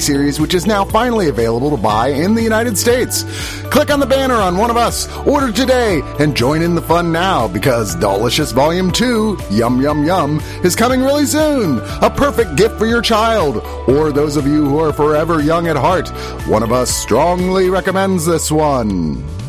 series which is now finally available to buy in the United States. Click on the banner on one of us, order today, and join in the fun now because Delicious Volume 2, Yum Yum Yum, is coming really soon. A perfect gift for your child or those of you who are forever young at heart. One of us strongly recommends this one.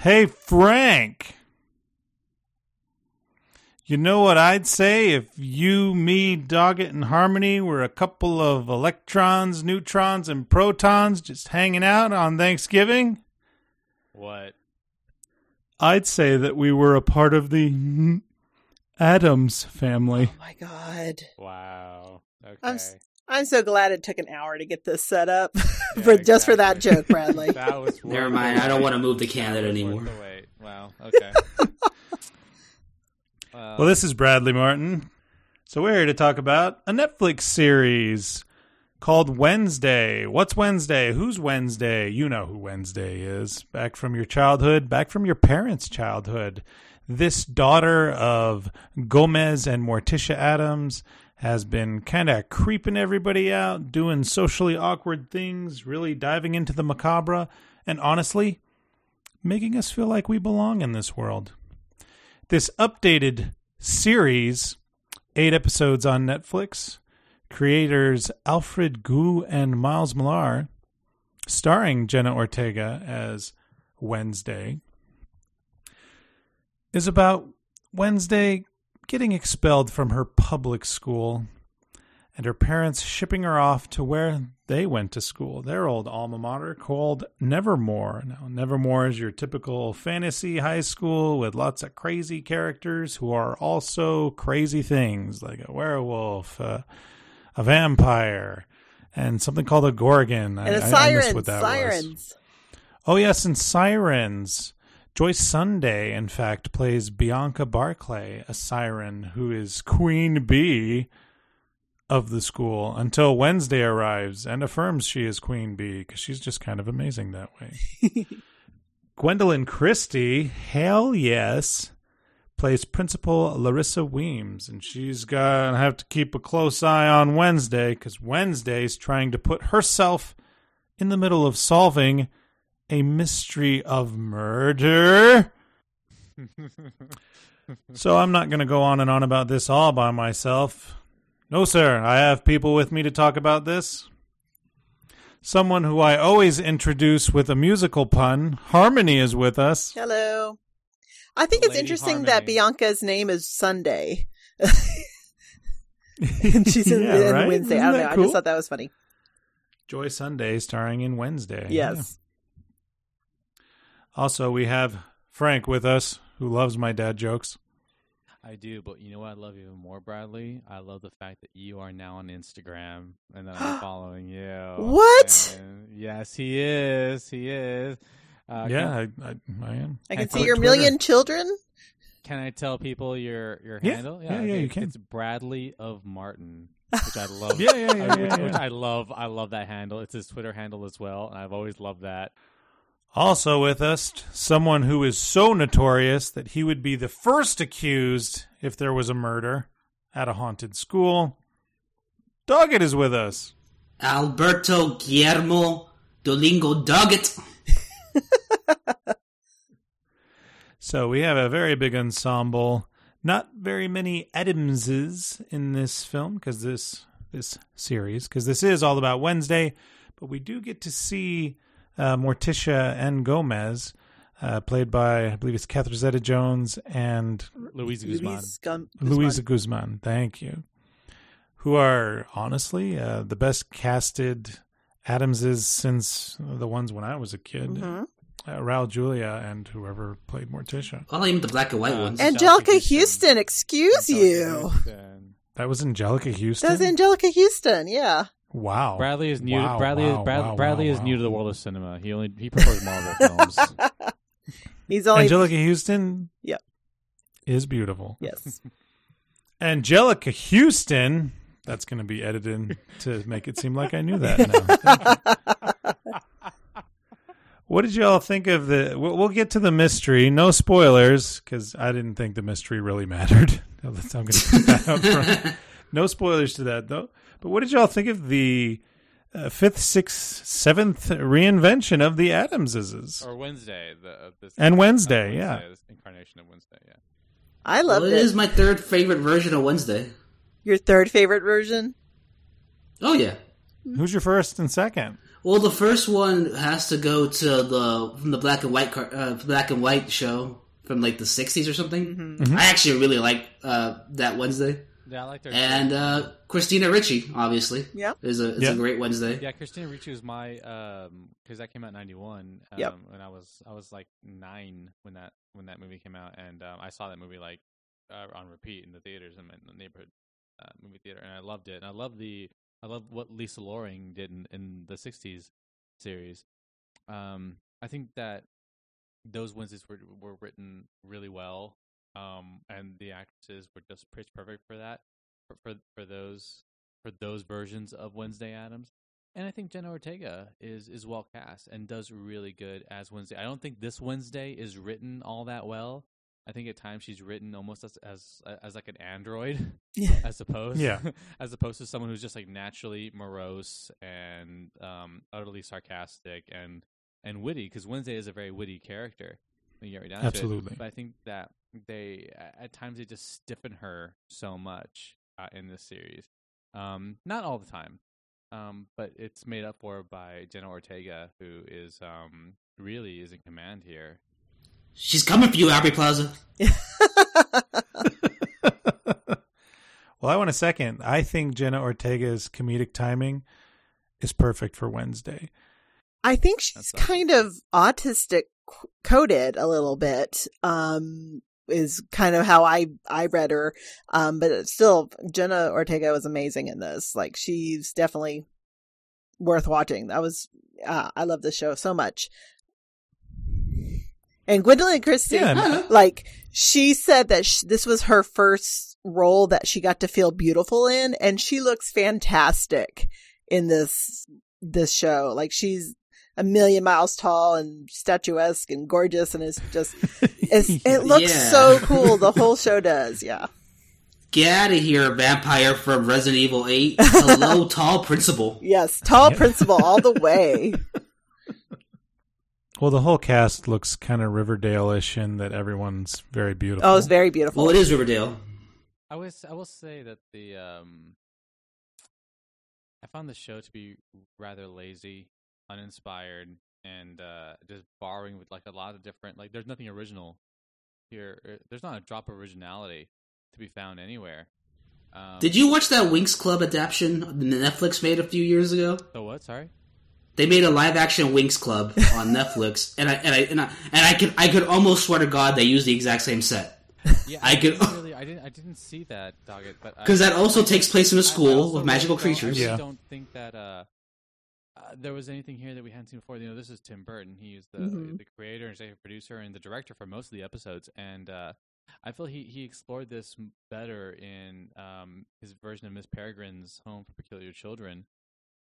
Hey, Frank. You know what I'd say if you, me, Doggett, and Harmony were a couple of electrons, neutrons, and protons just hanging out on Thanksgiving? What? I'd say that we were a part of the Addams family. Oh my god. Wow. Okay. I'm s- I'm so glad it took an hour to get this set up Yeah, for just for that joke, Bradley. that was Never mind. I don't want to move to Canada anymore. the wait. Wow. Okay. well, um, Well, this is Bradley Martin. So we're here to talk about a Netflix series called Wednesday. What's Wednesday? Who's Wednesday? You know who Wednesday is. Back from your childhood, back from your parents' childhood. This daughter of Gomez and Morticia Addams has been kind of creeping everybody out, doing socially awkward things, really diving into the macabre, and honestly, making us feel like we belong in this world. This updated series, eight episodes on Netflix, creators Alfred Gough and Miles Millar, starring Jenna Ortega as Wednesday, is about Wednesday getting expelled from her public school and her parents shipping her off to where they went to school, their old alma mater called Nevermore. Now, Nevermore is your typical fantasy high school with lots of crazy characters who are also crazy things, like a werewolf, uh, a vampire, and something called a gorgon. And a I, I siren, missed what that was. sirens. Oh yes, and Sirens. Joy Sunday, in fact, plays Bianca Barclay, a siren who is Queen Bee of the school until Wednesday arrives and affirms she is Queen Bee because she's just kind of amazing that way. Gwendoline Christie, hell yes, plays Principal Larissa Weems, and she's gonna have to keep a close eye on Wednesday because Wednesday's trying to put herself in the middle of solving a mystery of murder. so I'm not going to go on and on about this all by myself. No, sir, I have people with me to talk about this. Someone who I always introduce with a musical pun. Harmony is with us. Hello. I think it's Lady interesting that Bianca's name is Sunday. and she's in, Yeah, in right? Wednesday. Isn't I don't that know. I just thought that was funny. Joy Sunday starring in Wednesday. Yes. Also, we have Frank with us, who loves my dad jokes. I do, but you know what I love even more, Bradley? I love the fact that you are now on Instagram and that I'm following you. What? And yes, he is. He is. Uh, yeah, Can, I, I, I am. I can see your Twitter. million children. can I tell people your your Yeah. handle? Yeah, yeah, you it's- can. It's Bradley of Martin. which I love. Yeah, yeah, yeah, I- which, yeah, which. I love. I love that handle. It's his Twitter handle as well, and I've always loved that. Also with us, someone who is so notorious that he would be the first accused if there was a murder at a haunted school. Doggett is with us. Alberto Guillermo Dolingo Doggett. So we have a very big ensemble. Not very many Addamses in this film because this this series because this is all about Wednesday, but we do get to see uh, Morticia and Gomez, uh, played by I believe it's Catherine Zeta-Jones and Luis Guzman. Luis Gun- Luisa Guzman. Guzman. Thank you. Who are honestly uh, the best casted Addamses since the ones when I was a kid. Mhm. Uh, Raul Julia and whoever played Morticia. I like the black and white Uh, ones. Anjelica Huston. Houston, excuse you. Houston. That was Anjelica Huston. That was Anjelica Huston, yeah. Wow. Bradley is new. Wow, Bradley wow, is Brad, wow, Bradley wow, is new to the world of cinema. He only he prefers Marvel films. He's only Anjelica Huston. Yep. Is beautiful. yes. Anjelica Huston. That's going to be edited to make it seem like I knew that. Now. What did you all think of the? We'll, we'll get to the mystery. No spoilers, because I didn't think the mystery really mattered. I'm going to put that up front. No spoilers to that, though. But what did y'all think of the uh, fifth, sixth, seventh reinvention of the Addamses? or Wednesday, the uh, this, And Wednesday, uh, yeah. this incarnation of Wednesday. Yeah. I well, loved it it. is my third favorite version of Wednesday. Your third favorite version? Oh yeah. Who's your first and second? Well, the first one has to go to the from the black and white car, uh, black and white show from like the '60s or something. I actually really like uh, that Wednesday, Yeah, I like their and uh, Christina Ricci, obviously, Yeah. is a is Yeah. a great Wednesday. Yeah, Christina Ricci was my um because that came out in '91. Um, Yep. When I was I was like nine when that when that movie came out, and um, I saw that movie like uh, on repeat in the theaters in my in the neighborhood uh, movie theater, and I loved it. And I love the I love what Lisa Loring did in, in the '60s series. Um, I think that those Wednesdays were were written really well, um, and the actresses were just pitch perfect for that for for, for those for those versions of Wednesday Addams. And I think Jenna Ortega is is well cast and does really good as Wednesday. I don't think this Wednesday is written all that well. I think at times she's written almost as as, as like an android, Yeah. as opposed Yeah. as opposed to someone who's just like naturally morose and um, utterly sarcastic and and witty. Because Wednesday is a very witty character. When you get right down to it. Absolutely. But I think that they at times they just stiffen her so much uh, in this series. Um, not all the time, um, but it's made up for by Jenna Ortega, who is um, really is in command here. She's coming for you, Aubrey Plaza. well, I want a second. I think Jenna Ortega's comedic timing is perfect for Wednesday. I think she's awesome. kind of autistic c- coded a little bit. Um, is kind of how I I read her. Um, but still Jenna Ortega was amazing in this. Like she's definitely worth watching. That was uh, I love this show so much. And Gwendoline Christie, Yeah. like she said that sh- this was her first role that she got to feel beautiful in, and she looks fantastic in this this show. Like she's a million miles tall and statuesque and gorgeous, and it's just it's, it looks Yeah. so cool. The whole show does, yeah. Get out of here, vampire from Resident Evil 8. Hello, tall principal. Yes, tall Yeah. principal all the way. Well, the whole cast looks kind of Riverdale-ish in that everyone's very beautiful. Oh, it's very beautiful. Well, it is Riverdale. I was I will say that the um I found the show to be rather lazy, uninspired, and uh just borrowing with like a lot of different like there's nothing original here. Uh, There's not a drop of originality to be found anywhere. Um, Did you watch that Winx Club adaptation that Netflix made a few years ago? The what? Sorry. They made a live action Winx Club on Netflix, and I and I and I and I could I could almost swear to God they used the exact same set Yeah, I could- didn't really, I didn't I didn't see that Doggett, but because that also takes place in a school also with magical really don't- creatures. I Yeah. don't think that uh, uh, there was anything here that we hadn't seen before. You know, this is Tim Burton. He is the Mhm. the creator and executive producer and the director for most of the episodes. And uh, I feel he he explored this better in um his version of Miss Peregrine's Home for Peculiar Children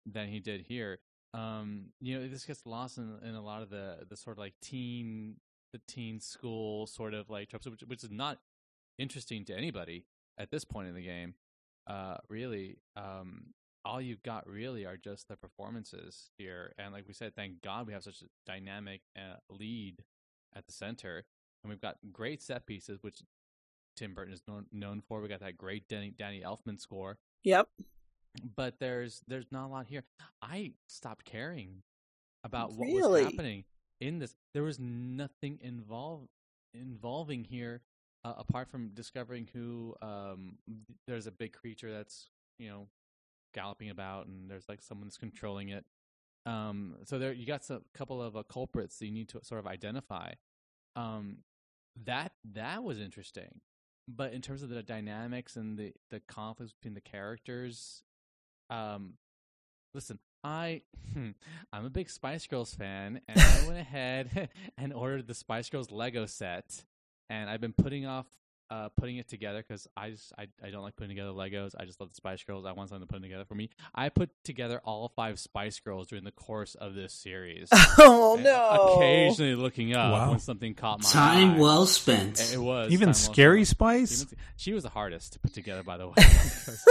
than he did here. Um, you know, this gets lost in in a lot of the the sort of like teen the teen school sort of like tropes, which, which is not interesting to anybody at this point in the game. Uh, really, um, all you've got really are just the performances here, and like we said, thank God we have such a dynamic uh, lead at the center, and we've got great set pieces, which Tim Burton is known, known for. We got that great Danny, Danny Elfman score, Yep. but there's there's not a lot here. I stopped caring about what Really? was happening in this. There was nothing involved involving here uh, apart from discovering who um there's a big creature that's you know galloping about and there's like someone's controlling it. Um, so there you got a couple of uh, culprits that you need to sort of identify. Um, that that was interesting, but in terms of the dynamics and the the conflicts between the characters, um, listen, I I'm a big Spice Girls fan, and I went ahead and ordered the Spice Girls Lego set, and I've been putting off uh, putting it together because I just I, I don't like putting together Legos. I just love the Spice Girls. I want something to put together for me. I put together all five Spice Girls during the course of this series. Oh And no! Occasionally looking up Wow. when something caught my Time eye. well spent. It was Even time well Scary. Spice? Even- she was the hardest to put together, by the way.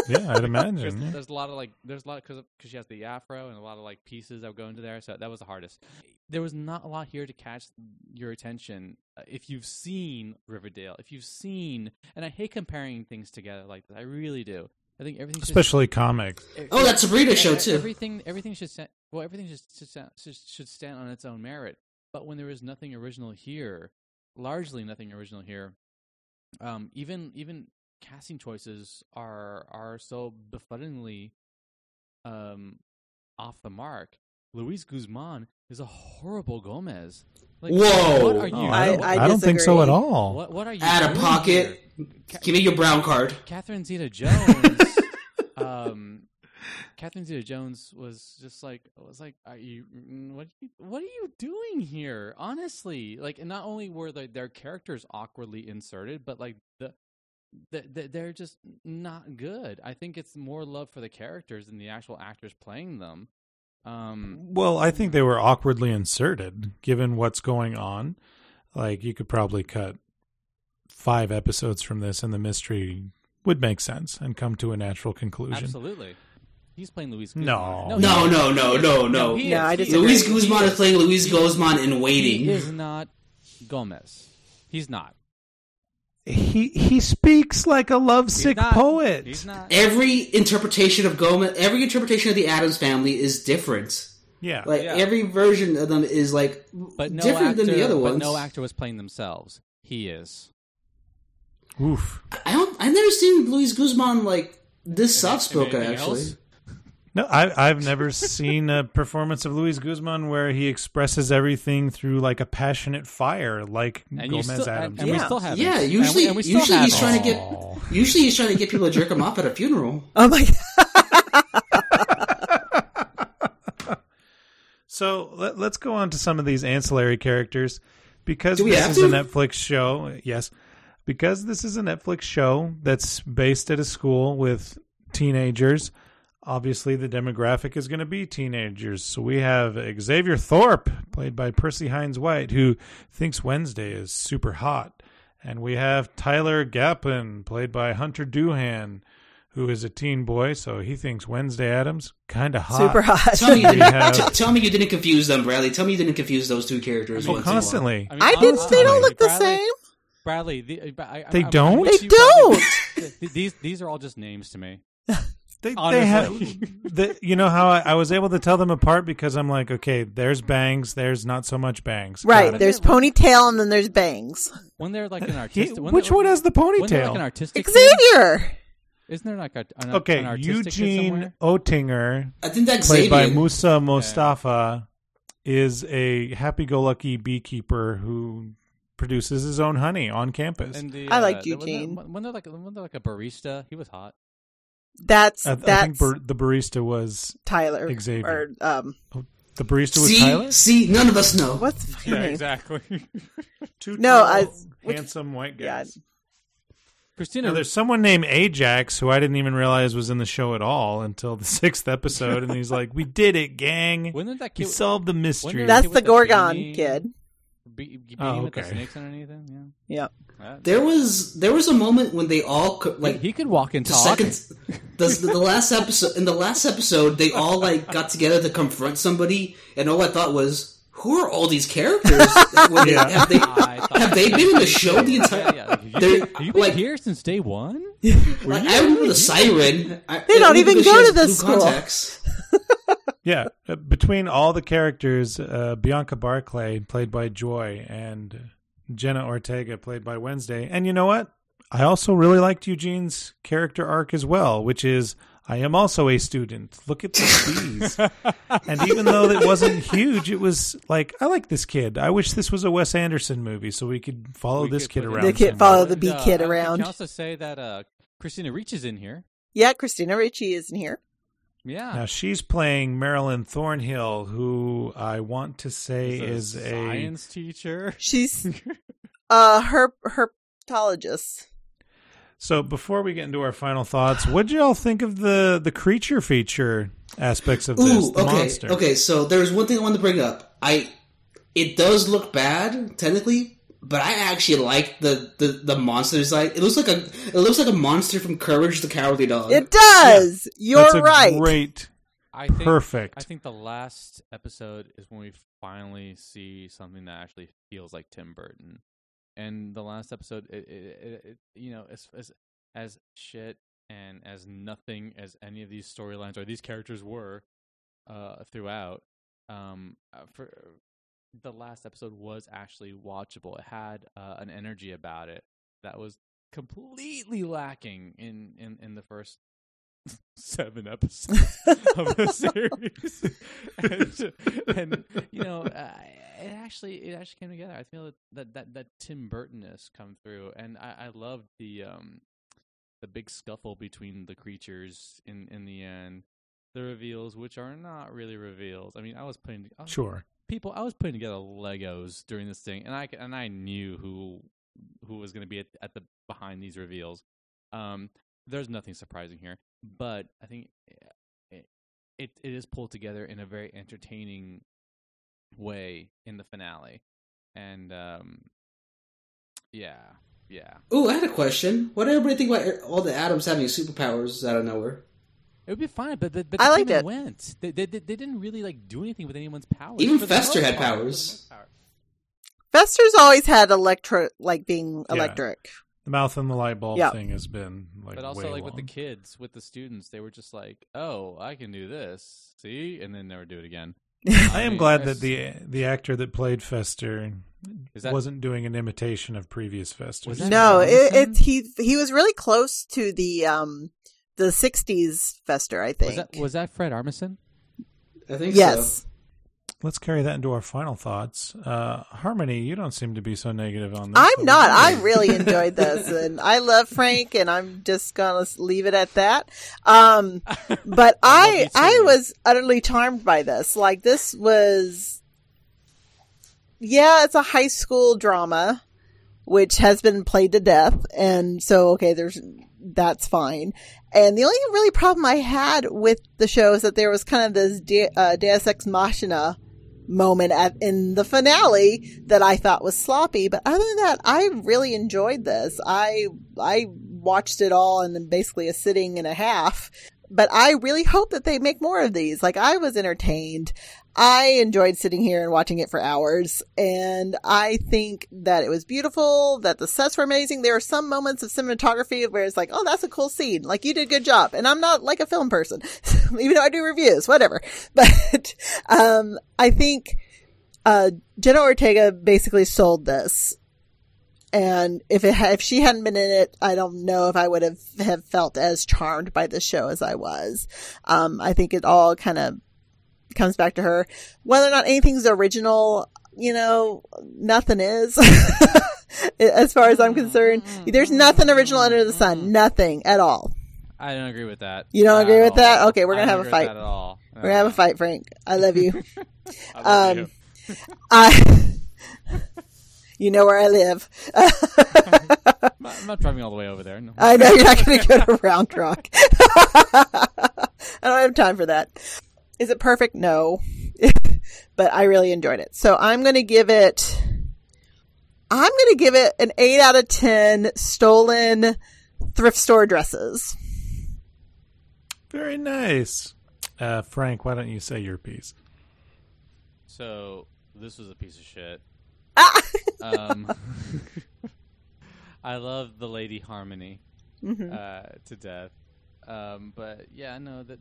Yeah, I'd there's, imagine. yeah. there's a lot of like, there's a lot because because she has the afro and a lot of like pieces that go into there. So that was the hardest. There was not a lot here to catch your attention. Uh, If you've seen Riverdale, if you've seen, and I hate comparing things together like this. I really do. I think everything, should- Especially comics. Oh, that's Sabrina show, too. Everything, everything should stand. Well, everything should should, should should stand on its own merit. But when there is nothing original here, largely nothing original here, um, even even casting choices are are so befuddlingly um, off the mark. Luis Guzman is a horrible Gomez. Like, Whoa. What are you? Oh, I- what, I don't think so at all. what, what are you? Out of pocket. here? Give me your brown card. Catherine Zeta Jones. um, Catherine Zeta Jones was just like was like, are you mm, what are you what are you doing here? Honestly, like, and not only were the, their characters awkwardly inserted, but like the. the- the- They're just not good. I think it's more love for the characters than the actual actors playing them. Um, Well, I think they were awkwardly inserted, given what's going on. Like you could probably cut five episodes from this, and the mystery would make sense and come to a natural conclusion. absolutely, he's playing Luis. No. Guzman. No, he is. no, no, He is. no, no. he No, is. I He disagree. Luis Guzman is playing Luis Guzman in waiting. He is not Gomez. He's not. He he speaks like a He's lovesick not. poet. He's not. Every interpretation of Gomez, every interpretation of the Addams family is different. Yeah, Like Yeah. every version of them is like But no different actor, than the other but ones. no actor was playing themselves. He is. oof. I don't. I've never seen Luis Guzman like this soft spoken. Actually, else? No, I, I've never seen a performance of Luis Guzman where he expresses everything through like a passionate fire, like And Gomez still, Addams. and, and we Yeah. still have Yeah, usually- and we, and we usually he's haven't. trying to get- Aw. usually he's trying to get people to jerk him off at a funeral. Oh my god! So let, let's go on to some of these ancillary characters because we this is to? a Netflix show. Yes, because this is a Netflix show that's based at a school with teenagers. Obviously, the demographic is going to be teenagers. So we have Xavier Thorpe, played by Percy Hynes White, who thinks Wednesday is super hot, and we have Tyler Galpin, played by Hunter Doohan, who is a teen boy, so he thinks Wednesday Addams kind of hot. Super hot. Tell me, you didn't, have- t- tell me you didn't confuse them, Bradley. Tell me you didn't confuse those two characters. Oh, once in a while. constantly. mean, I did. honestly, They don't look the Bradley- same. Bradley, the, I, I, They I'm- don't? I'm with They don't. Th- These these are all just names to me. They, they have, the, you know how I, I was able to tell them apart because I'm like, okay, there's bangs, there's not so much bangs. Right. There's ponytail and then there's bangs. When they're like an He- artistic, when which one has the when like an ponytail? artistic, kid, Xavier. isn't there like a, an, Okay, an Eugene somewhere? Ottinger, I think that's played by Xavier. Moosa Mostafa, is a happy-go-lucky beekeeper who produces his own honey on campus. And the, I liked uh, the- wasn't Eugene. there- When they're like when they're like a barista, he was hot. That's I, I think bar, the barista was Tyler. Xavier. Or um, the barista was see, Tyler. see, none of us know. what's the fucking name? exactly. Two No, tall, I- which- handsome white Yeah. guys. Christina, Now, there's someone named Ajax who I didn't even realize was in the show at all until the sixth episode, and he's like, "We did it, gang! wasn't that We kid? solved the mystery." That's kid the Gorgon beanie- kid. Be, be Oh, with the okay. snakes underneath him. Yep. Yeah, There was there was a moment when they all co- like he could walk and the talk. second the, the last episode in the last episode they all like got together to confront somebody and all I thought was who are all these characters When they- Yeah. have they have they been in the show the entire Yeah, yeah. Like, have, They're- you, have you been like- here since day one? like, I remember the siren I, They don't even go to the blue school. contacts. Yeah, uh, between all the characters, uh, Bianca Barclay, played by Joy, and Jenna Ortega, played by Wednesday. And you know what? I also really liked Eugene's character arc as well, which is I am also a student. Look at these. bees. and even though it wasn't huge, it was like I like this kid. I wish this was a Wes Anderson movie so we could follow We this could kid around. The kid follow the And, bee uh, kid I- I around. can also say that uh, Christina Ricci is in here. Yeah, Christina Ricci is in here. Yeah, Now she's playing Marilyn Thornhill, who I want to say He's is a science teacher. She's uh her herpetologist. So before we get into our final thoughts, what did y'all think of the the creature feature aspects of this? Ooh, the okay, monster. okay. So there's one thing I wanted to bring up. I it does look bad technically, but I actually like the the the monster design. It looks like a it looks like a monster from Courage the Cowardly Dog. It does. You're That's a right. Great, I think, perfect. I think the last episode is when we finally see something that actually feels like Tim Burton. And the last episode, it, it, it, it you know, as, as as shit and as nothing as any of these storylines or these characters were uh, throughout, um, uh, for the last episode was actually watchable. It had uh, an energy about it that was completely lacking in in in the first seven episodes of the series, and, and you know, uh, it actually it actually came together. I feel that that that, Tim Burtonness come through, and I, I loved the um the big scuffle between the creatures in in the end. The reveals, which are not really reveals. I mean, I was putting I was, sure. People. I was putting together Legos during this thing, and I and I knew who who was going to be at, at the behind these reveals. Um, there's nothing surprising here, but I think it, it it is pulled together in a very entertaining way in the finale, and um, yeah, yeah, Ooh, I had a question. What did everybody think about all the atoms having superpowers out of nowhere? It would be fine, but but, but I they liked it. Went. They, they they they didn't really like do anything with anyone's powers. Even Fester had part, powers. for the most part. Fester's always had electro like being Yeah. electric. The mouth and the light bulb Yeah. thing has been like, but also way like with the kids with the students they were just like oh i can do this see and then never do it again I am mean, glad that the the actor that played Fester that- wasn't doing an imitation of previous Festers. Was that- No, it, Robinson? it he he was really close to the um the '60s Fester. I think. was that was that fred armisen I think yes. so. Let's carry that into our final thoughts. Uh, Harmony, you don't seem to be so negative on this. I'm not. what do you I really enjoyed this, and I love Frank, and I'm just gonna leave it at that. Um, but I I I was utterly charmed by this. Like this was, yeah, it's a high school drama, which has been played to death, and so okay, there's that's fine. And the only really problem I had with the show is that there was kind of this De- uh, Deus Ex Machina moment at in the finale that I thought was sloppy. But other than that, I really enjoyed this. I I watched it all in basically a sitting and a half. But I really hope that they make more of these. Like I was entertained. I enjoyed sitting here and watching it for hours. And I think that it was beautiful, that the sets were amazing. There are some moments of cinematography where it's like, oh, that's a cool scene. Like you did a good job. And I'm not like a film person, even though I do reviews, whatever. But, um, I think, uh, Jenna Ortega basically sold this. And if it if she hadn't been in it, I don't know if I would have, have felt as charmed by the show as I was. Um, I think it all kind of comes back to her. Whether or not anything's original, you know, nothing is. as far as I'm concerned, there's nothing original under the sun. Nothing at all. i don't agree with that You don't agree with that? Okay, we're gonna have a fight. at all We're gonna have a fight, Frank. I love you. I love um, you. I, You know where I live. I'm not, I'm not driving all the way over there. No. I know you're not going to go to Round Rock. I don't have time for that. Is it perfect? No. but I really enjoyed it. So I'm going to give it, I'm going to give it an 8 out of 10 stolen thrift store dresses. Very nice. Uh, Frank, why don't you say your piece? So this was a piece of shit. Ah! Um, I love the Lady Harmony Mhm. uh, to death. Um, but yeah, no, that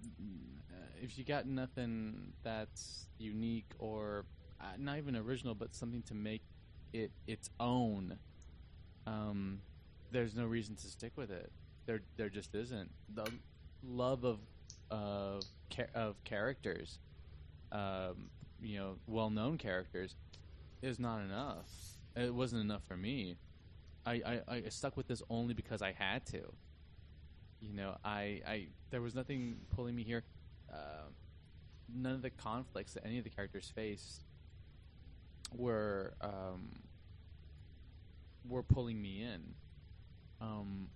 uh, if you got nothing that's unique or uh, not even original, but something to make it its own, um, there's no reason to stick with it. There, there just isn't. The love of of of characters, um, you know, well-known characters, is not enough. It wasn't enough for me. I, I, I stuck with this only because I had to. You know, I, I there was nothing pulling me here. Uh, none of the conflicts that any of the characters faced were um, were pulling me in. Um,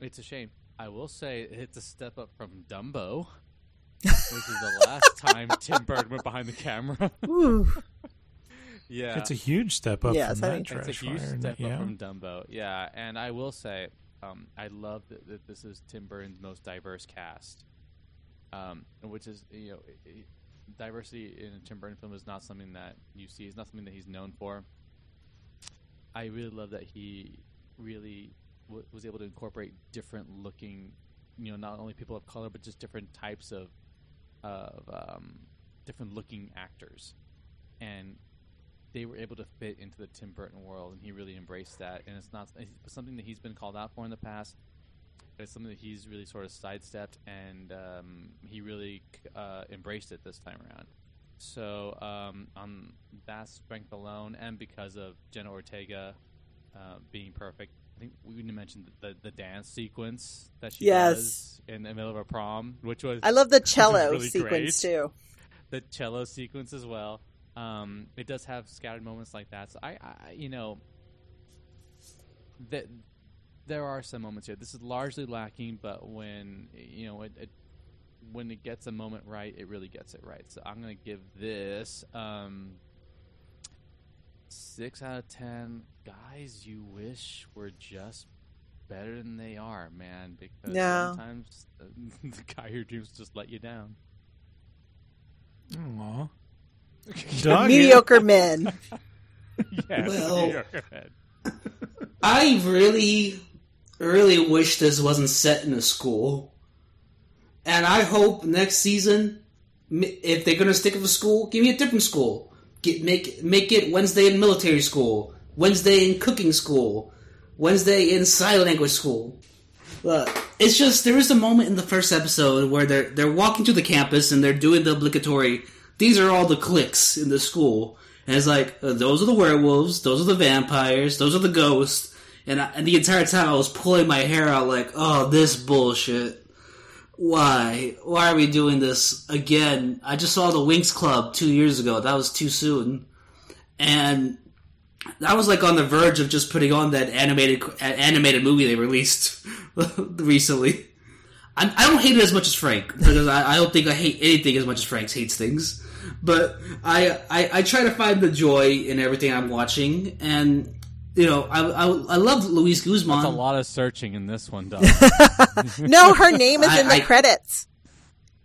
it's a shame. I will say it's a step up from Dumbo, which is the last time Tim Burton went behind the camera. Yeah, It's a huge step up Yes, from I that think- trash it's a huge fire, step it? up from Dumbo. Yeah, and I will say, um, I love that, that this is Tim Burton's most diverse cast, um, which is you know, diversity in a Tim Burton film is not something that you see. It's not something that he's known for. I really love that he really w- was able to incorporate different looking, you know, not only people of color but just different types of of um, different looking actors, and they were able to fit into the Tim Burton world, and he really embraced that. And it's not it's something that he's been called out for in the past. It's something that he's really sort of sidestepped, and um, he really uh, embraced it this time around. So um, on that strength alone, and because of Jenna Ortega uh, being perfect, I think we didn't mention the, the, the dance sequence that she Yes. does in the middle of a prom, which was I love the cello really sequence great. too. the cello sequence as well. Um, it does have scattered moments like that. So I, I you know, that there are some moments here. This is largely lacking, but when you know it, it when it gets a moment right, it really gets it right. So I'm gonna give this um, six out of ten. Guys, you wish were just better than they are, man. Because Yeah. sometimes the, the guy who dreams just let you down. Aw. Dog, mediocre men. Yes, Well- you're correct. I really, really wish this wasn't set in a school. And I hope next season, if they're gonna stick with a school, give me a different school. Get make make it Wednesday in military school, Wednesday in cooking school, Wednesday in sign language school. But it's just there is a moment in the first episode where they're they're walking to the campus and they're doing the obligatory. These are all the cliques in the school, and it's like those are the werewolves, those are the vampires, those are the ghosts, and I, and the entire time I was pulling my hair out like, oh, this bullshit. Why? Why are we doing this again? I just saw the Winx Club two years ago. That was too soon, and that was like on the verge of just putting on that animated animated movie they released recently. I, I don't hate it as much as Frank because I, I don't think I hate anything as much as Frank hates things. But I, I I try to find the joy in everything I'm watching, and you know I I, I love Luis Guzman. That's a lot of searching in this one, Doc. No, her name is I- in the I- credits.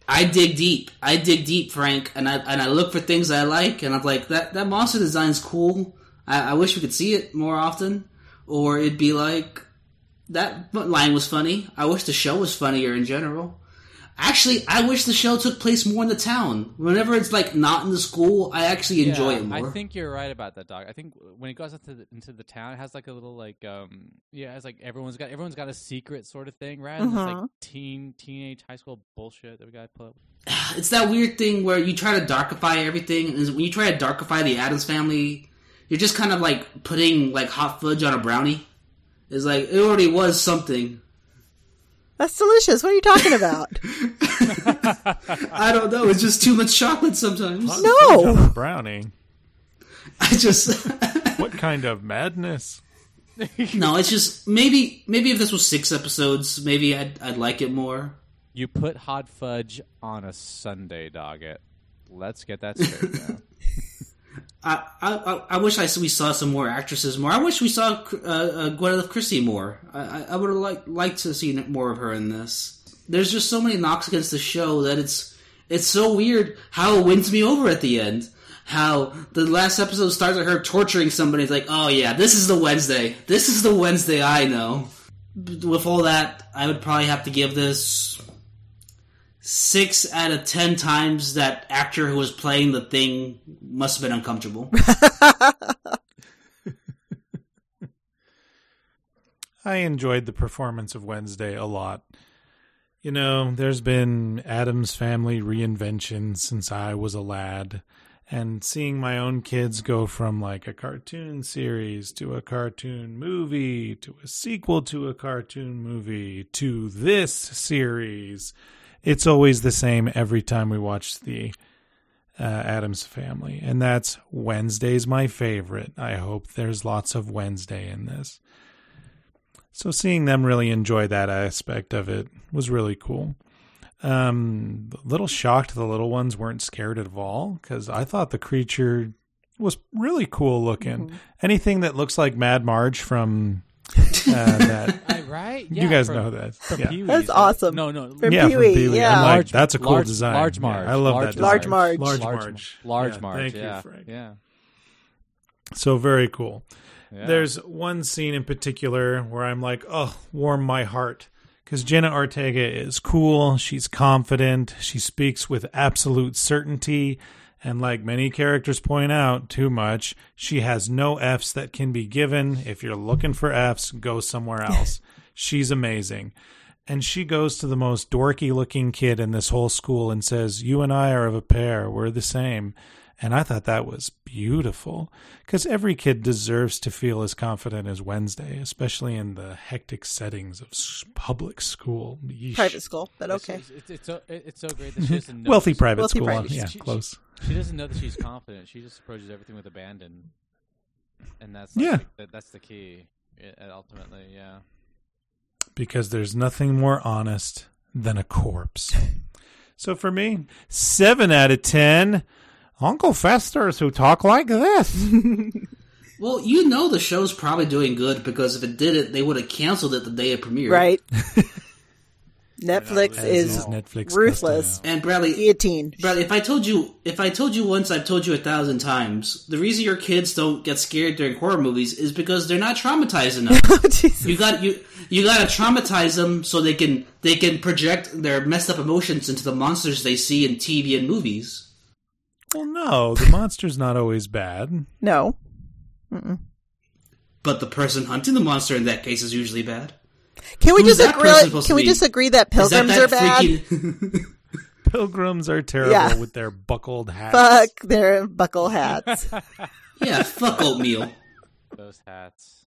I dig deep. I dig deep, Frank, and I and I look for things I like, and I'm like that that monster design's cool. I, I wish we could see it more often, or it'd be like that line was funny. I wish the show was funnier in general. Actually, I wish the show took place more in the town. Whenever it's like not in the school, I actually enjoy Yeah, it more. I think you're right about that, Doc. I think when it goes into the, into the town, it has like a little like um yeah, it's like everyone's got everyone's got a secret sort of thing, rather than Uh-huh. like teen teenage high school bullshit that we got to put up. it's that weird thing where you try to darkify everything, and when you try to darkify the Addams family, you're just kind of like putting like hot fudge on a brownie. It's like it already was something. That's delicious. What are you talking about? I don't know. It's just too much chocolate sometimes. No. brownie. I just What kind of madness? no. It's just maybe maybe if this was six episodes, maybe I'd I'd like it more. You put hot fudge on a sundae doggett. Let's get that straight now. I, I, I wish I we saw some more actresses more. I wish we saw uh, uh, Gwyneth Christie more. I, I, would have liked liked to see more of her in this. There's just so many knocks against the show that it's it's so weird how it wins me over at the end. How the last episode starts with her torturing somebody. It's like, oh yeah, this is the Wednesday. This is the Wednesday I know. With all that, I would probably have to give this six out of ten times that actor who was playing the thing must have been uncomfortable. I enjoyed the performance of Wednesday a lot. You know, there's been Addams family reinvention since I was a lad, and seeing my own kids go from like a cartoon series to a cartoon movie to a sequel to a cartoon movie to this series. It's always the same every time we watch the uh, Addams family, and that's Wednesday's my favorite. I hope there's lots of Wednesday in this. So seeing them really enjoy that aspect of it was really cool. Um, a little shocked the little ones weren't scared at all because I thought the creature was really cool looking. Anything that looks like Mad Marge from uh, that. I, right? you guys from- know that. From Yeah. Pee-wee's, That's right? awesome. No, no. From yeah, Pee-wee, from Pee-wee. yeah. Like, Large- that's a cool large- design. large Yeah, I love Large that. design. Large Marge. Large Large, Marge. large Yeah, Marge. Thank yeah. you, Frank. Yeah. So very cool. yeah. There's one scene in particular where I'm like, oh, warm my heart. Because Jenna Ortega is cool. She's confident. She speaks with absolute certainty. And like many characters point out, too much, she has no F's that can be given. If you're looking for F's, go somewhere else. She's amazing. And she goes to the most dorky looking kid in this whole school and says, You and I are of a pair. We're the same. And I thought that was beautiful because every kid deserves to feel as confident as Wednesday, especially in the hectic settings of public school. Yeesh. Private school, but okay. It's, it's, it's so it's so great that she doesn't know Wealthy she- private Wealthy school. private. Yeah, She- she- close. She doesn't know that she's confident. She just approaches everything with abandon, and that's Yeah. like, that's the key. It, ultimately, yeah. because there's nothing more honest than a corpse. So for me, seven out of ten. Uncle Festers who talk like this. Well, you know the show's probably doing good because if it did it, they would have canceled it the day it premiered. Right. Netflix As is is Netflix ruthless. And Bradley, Guillotine. Bradley, if I told you, if I told you once, I've told you a thousand times. The reason your kids don't get scared during horror movies is because they're not traumatized enough. Oh, Jesus. you got you you got to traumatize them so they can they can project their messed up emotions into the monsters they see in TV and movies. Well, no, the monster's not always bad. No. But the person hunting the monster in that case is usually bad. Can we Who's just that agree? Can we be? just agree that pilgrims that are bad? freaking- Pilgrims are terrible Yeah. with their buckled hats. Fuck their buckle hats. yeah, fuck oatmeal. Those hats.